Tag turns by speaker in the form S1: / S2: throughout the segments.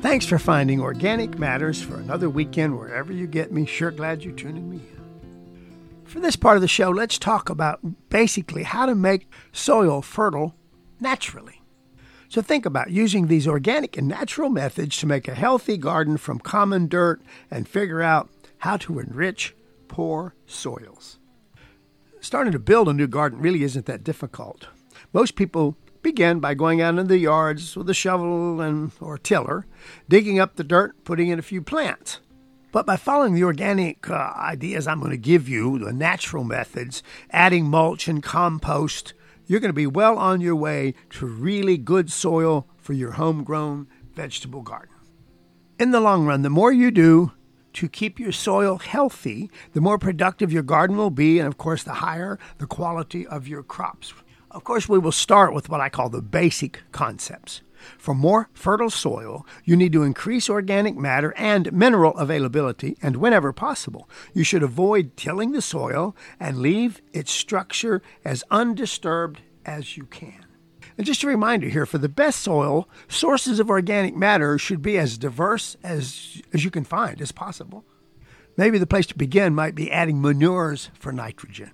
S1: Thanks for finding Organic Matters for another weekend wherever you get me. Sure glad you're tuning me in. For this part of the show, let's talk about basically how to make soil fertile naturally. So think about using these organic and natural methods to make a healthy garden from common dirt and figure out how to enrich poor soils. Starting to build a new garden really isn't that difficult. Most people begin by going out in the yards with a shovel and or tiller, digging up the dirt, putting in a few plants. But by following the organic uh, ideas I'm going to give you, the natural methods, adding mulch and compost, you're going to be well on your way to really good soil for your homegrown vegetable garden. In the long run, the more you do to keep your soil healthy, the more productive your garden will be, and of course, the higher the quality of your crops. Of course, we will start with what I call the basic concepts. For more fertile soil, you need to increase organic matter and mineral availability, and whenever possible, you should avoid tilling the soil and leave its structure as undisturbed as you can. And just a reminder here for the best soil, sources of organic matter should be as diverse as, as you can find as possible. Maybe the place to begin might be adding manures for nitrogen.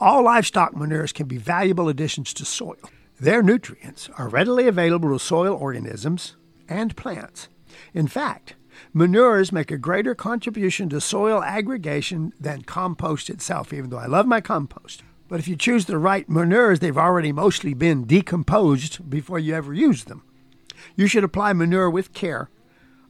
S1: All livestock manures can be valuable additions to soil. Their nutrients are readily available to soil organisms and plants. In fact, manures make a greater contribution to soil aggregation than compost itself, even though I love my compost. But if you choose the right manures, they've already mostly been decomposed before you ever use them. You should apply manure with care,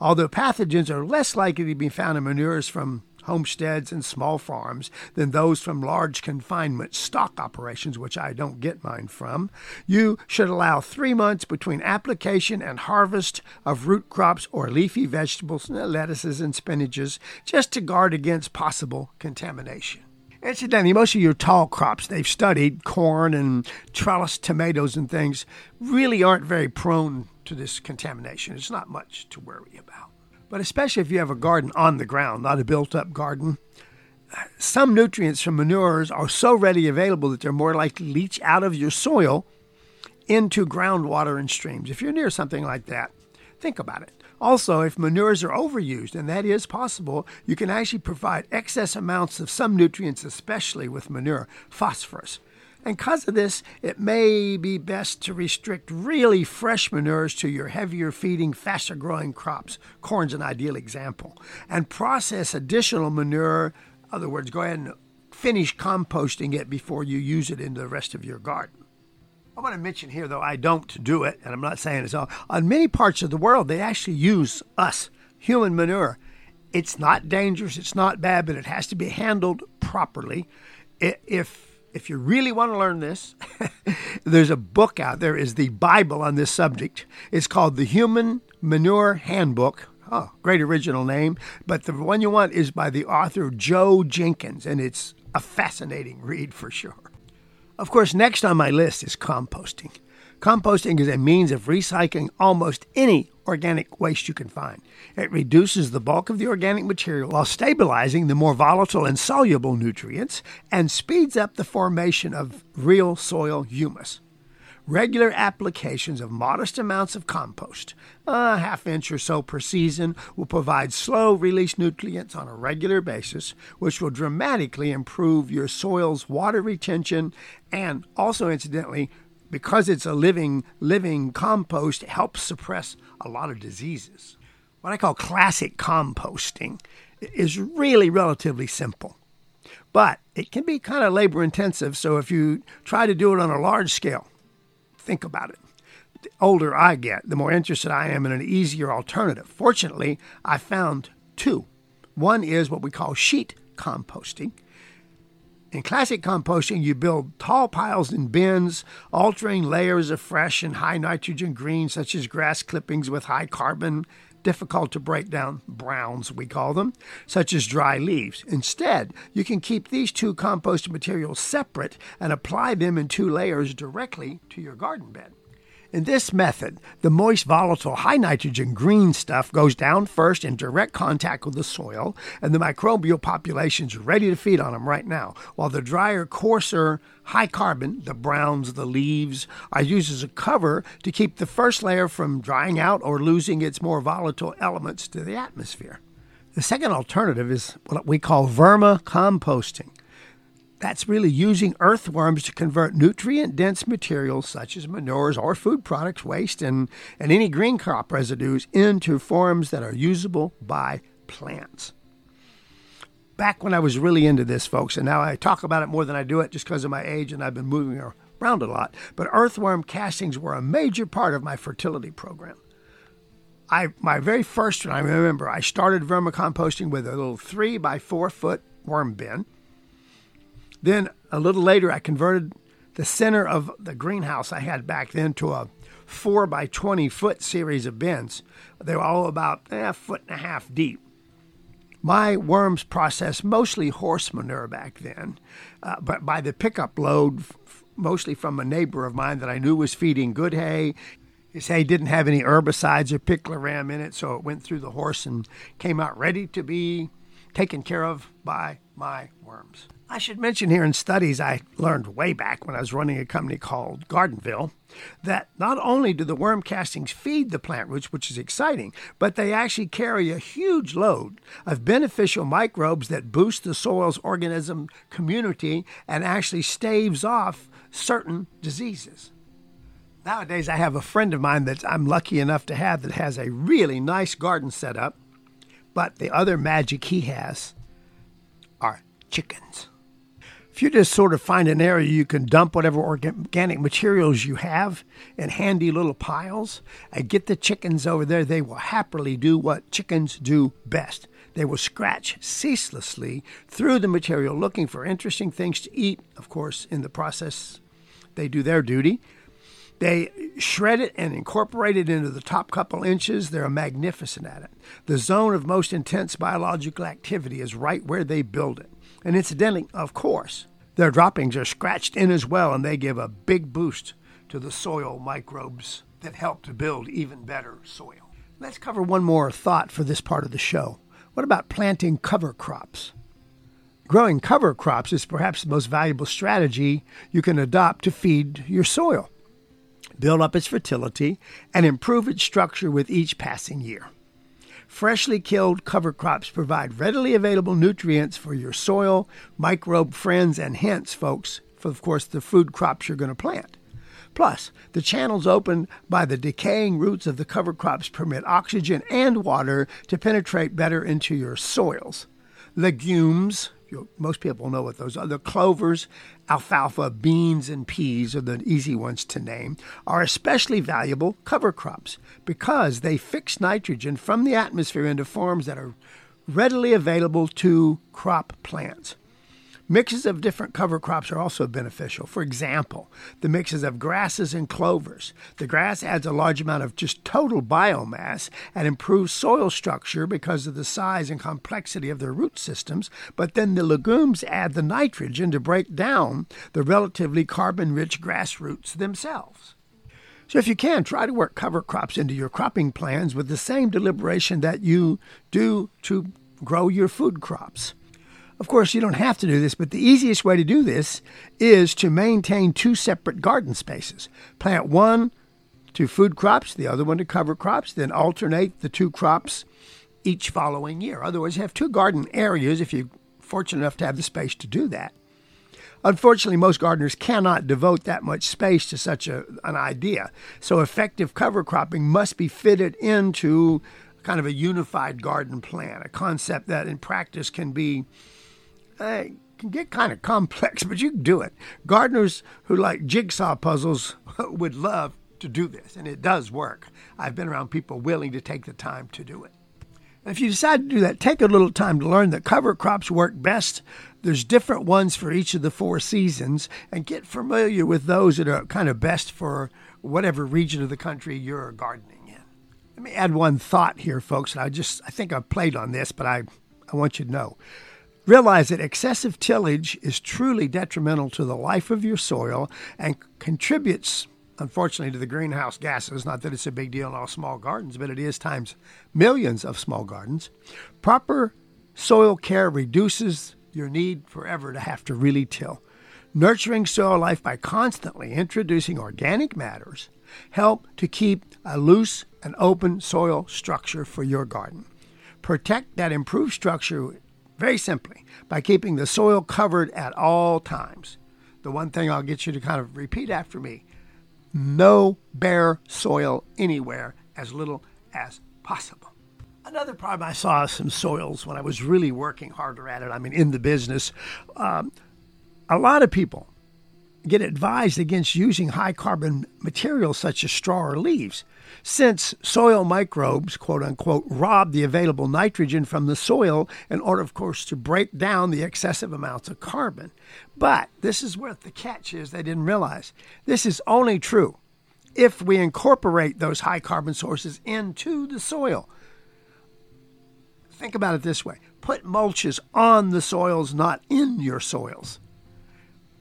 S1: although pathogens are less likely to be found in manures from homesteads and small farms than those from large confinement stock operations, which I don't get mine from. You should allow three months between application and harvest of root crops or leafy vegetables, lettuces, and spinaches, just to guard against possible contamination. Incidentally, most of your tall crops they've studied, corn and trellis tomatoes and things, really aren't very prone to this contamination. It's not much to worry about. But especially if you have a garden on the ground, not a built up garden, some nutrients from manures are so readily available that they're more likely to leach out of your soil into groundwater and streams. If you're near something like that, think about it. Also, if manures are overused, and that is possible, you can actually provide excess amounts of some nutrients, especially with manure, phosphorus. And because of this, it may be best to restrict really fresh manures to your heavier feeding, faster growing crops. Corn's an ideal example. And process additional manure. Other words, go ahead and finish composting it before you use it in the rest of your garden. I want to mention here, though, I don't do it, and I'm not saying it's all. On many parts of the world, they actually use us, human manure. It's not dangerous, it's not bad, but it has to be handled properly. If if you really want to learn this, there's a book out there is the Bible on this subject. It's called the Human Manure Handbook. Oh, great original name. But the one you want is by the author Joe Jenkins, and it's a fascinating read for sure. Of course, next on my list is composting. Composting is a means of recycling almost any organic waste you can find. It reduces the bulk of the organic material while stabilizing the more volatile and soluble nutrients and speeds up the formation of real soil humus. Regular applications of modest amounts of compost, a half inch or so per season, will provide slow release nutrients on a regular basis, which will dramatically improve your soil's water retention and also, incidentally, because it's a living living compost helps suppress a lot of diseases. What i call classic composting is really relatively simple but it can be kind of labor intensive so if you try to do it on a large scale think about it. The older i get the more interested i am in an easier alternative. Fortunately i found two. One is what we call sheet composting in classic composting, you build tall piles in bins, altering layers of fresh and high nitrogen greens, such as grass clippings with high carbon, difficult to break down browns, we call them, such as dry leaves. Instead, you can keep these two compost materials separate and apply them in two layers directly to your garden bed. In this method, the moist, volatile, high nitrogen green stuff goes down first in direct contact with the soil, and the microbial populations ready to feed on them right now, while the drier, coarser, high carbon, the browns, the leaves, are used as a cover to keep the first layer from drying out or losing its more volatile elements to the atmosphere. The second alternative is what we call vermicomposting. That's really using earthworms to convert nutrient dense materials such as manures or food products waste and, and any green crop residues into forms that are usable by plants. Back when I was really into this, folks, and now I talk about it more than I do it just because of my age and I've been moving around a lot, but earthworm castings were a major part of my fertility program. I my very first one, I remember I started vermicomposting with a little three by four foot worm bin then a little later, I converted the center of the greenhouse I had back then to a four by 20 foot series of bins. They were all about eh, a foot and a half deep. My worms processed mostly horse manure back then, uh, but by the pickup load, f- mostly from a neighbor of mine that I knew was feeding good hay. His hay didn't have any herbicides or picloram in it, so it went through the horse and came out ready to be taken care of by my worms. I should mention here in studies I learned way back when I was running a company called Gardenville that not only do the worm castings feed the plant roots, which is exciting, but they actually carry a huge load of beneficial microbes that boost the soil's organism community and actually staves off certain diseases. Nowadays, I have a friend of mine that I'm lucky enough to have that has a really nice garden set up, but the other magic he has are chickens. If you just sort of find an area you can dump whatever organic materials you have in handy little piles and get the chickens over there, they will happily do what chickens do best. They will scratch ceaselessly through the material looking for interesting things to eat. Of course, in the process, they do their duty. They shred it and incorporate it into the top couple inches. They're magnificent at it. The zone of most intense biological activity is right where they build it. And incidentally, of course, their droppings are scratched in as well, and they give a big boost to the soil microbes that help to build even better soil. Let's cover one more thought for this part of the show. What about planting cover crops? Growing cover crops is perhaps the most valuable strategy you can adopt to feed your soil, build up its fertility, and improve its structure with each passing year. Freshly killed cover crops provide readily available nutrients for your soil, microbe friends, and hence, folks, for of course the food crops you're going to plant. Plus, the channels opened by the decaying roots of the cover crops permit oxygen and water to penetrate better into your soils. Legumes, you most people know what those are. The clovers, alfalfa, beans, and peas are the easy ones to name, are especially valuable cover crops because they fix nitrogen from the atmosphere into forms that are readily available to crop plants. Mixes of different cover crops are also beneficial. For example, the mixes of grasses and clovers. The grass adds a large amount of just total biomass and improves soil structure because of the size and complexity of their root systems, but then the legumes add the nitrogen to break down the relatively carbon rich grass roots themselves. So, if you can, try to work cover crops into your cropping plans with the same deliberation that you do to grow your food crops. Of course, you don't have to do this, but the easiest way to do this is to maintain two separate garden spaces. Plant one to food crops, the other one to cover crops, then alternate the two crops each following year. Otherwise, you have two garden areas if you're fortunate enough to have the space to do that. Unfortunately, most gardeners cannot devote that much space to such a, an idea. So, effective cover cropping must be fitted into kind of a unified garden plan, a concept that in practice can be uh, can get kind of complex, but you can do it. Gardeners who like jigsaw puzzles would love to do this, and it does work. I've been around people willing to take the time to do it. And if you decide to do that, take a little time to learn that cover crops work best. There's different ones for each of the four seasons, and get familiar with those that are kind of best for whatever region of the country you're gardening in. Let me add one thought here, folks. And I just I think I've played on this, but I I want you to know. Realize that excessive tillage is truly detrimental to the life of your soil and contributes unfortunately, to the greenhouse gases. Not that it's a big deal in all small gardens, but it is times millions of small gardens. Proper soil care reduces your need forever to have to really till. Nurturing soil life by constantly introducing organic matters help to keep a loose and open soil structure for your garden. Protect that improved structure very simply by keeping the soil covered at all times. The one thing I'll get you to kind of repeat after me no bare soil anywhere, as little as possible. Another problem I saw some soils when I was really working harder at it, I mean, in the business, um, a lot of people get advised against using high carbon materials such as straw or leaves, since soil microbes, quote unquote, rob the available nitrogen from the soil in order, of course, to break down the excessive amounts of carbon. But this is what the catch is they didn't realize. This is only true if we incorporate those high carbon sources into the soil. Think about it this way put mulches on the soils, not in your soils.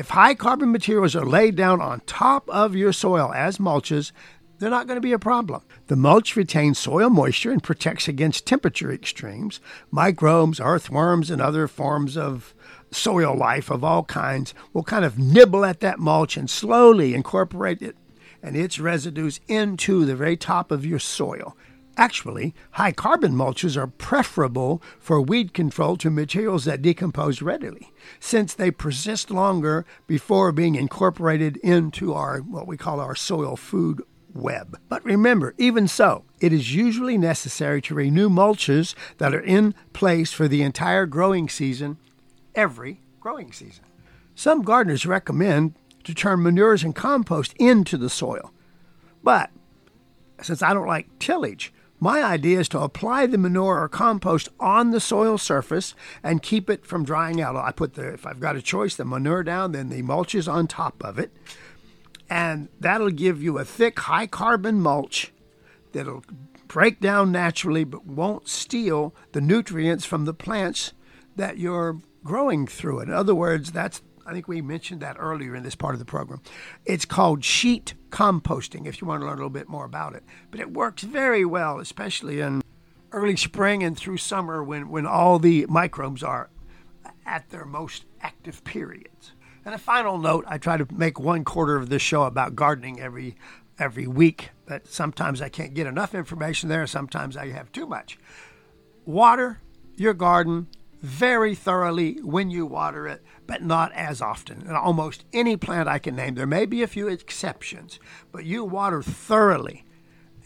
S1: If high carbon materials are laid down on top of your soil as mulches, they're not going to be a problem. The mulch retains soil moisture and protects against temperature extremes. Microbes, earthworms, and other forms of soil life of all kinds will kind of nibble at that mulch and slowly incorporate it and its residues into the very top of your soil. Actually, high carbon mulches are preferable for weed control to materials that decompose readily, since they persist longer before being incorporated into our what we call our soil food web. But remember, even so, it is usually necessary to renew mulches that are in place for the entire growing season every growing season. Some gardeners recommend to turn manures and compost into the soil. But since I don't like tillage, my idea is to apply the manure or compost on the soil surface and keep it from drying out. I put the, if I've got a choice, the manure down, then the mulch is on top of it. And that'll give you a thick, high carbon mulch that'll break down naturally but won't steal the nutrients from the plants that you're growing through it. In other words, that's I think we mentioned that earlier in this part of the program. It's called sheet composting if you want to learn a little bit more about it. But it works very well, especially in early spring and through summer when, when all the microbes are at their most active periods. And a final note, I try to make one quarter of this show about gardening every every week, but sometimes I can't get enough information there, sometimes I have too much. Water your garden very thoroughly when you water it, but not as often. And almost any plant I can name, there may be a few exceptions, but you water thoroughly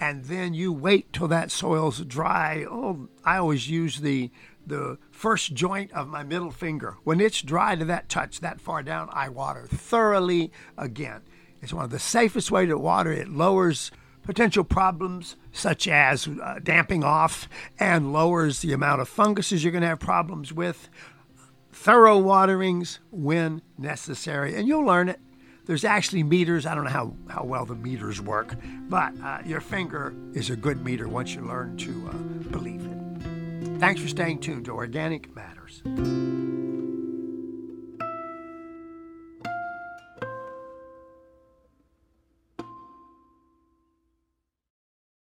S1: and then you wait till that soil's dry. Oh, I always use the the first joint of my middle finger. When it's dry to that touch that far down, I water thoroughly again. It's one of the safest way to water. It lowers potential problems such as uh, damping off and lowers the amount of funguses you're going to have problems with. Thorough waterings when necessary, and you'll learn it. There's actually meters. I don't know how, how well the meters work, but uh, your finger is a good meter once you learn to uh, believe it. Thanks for staying tuned to Organic Matters.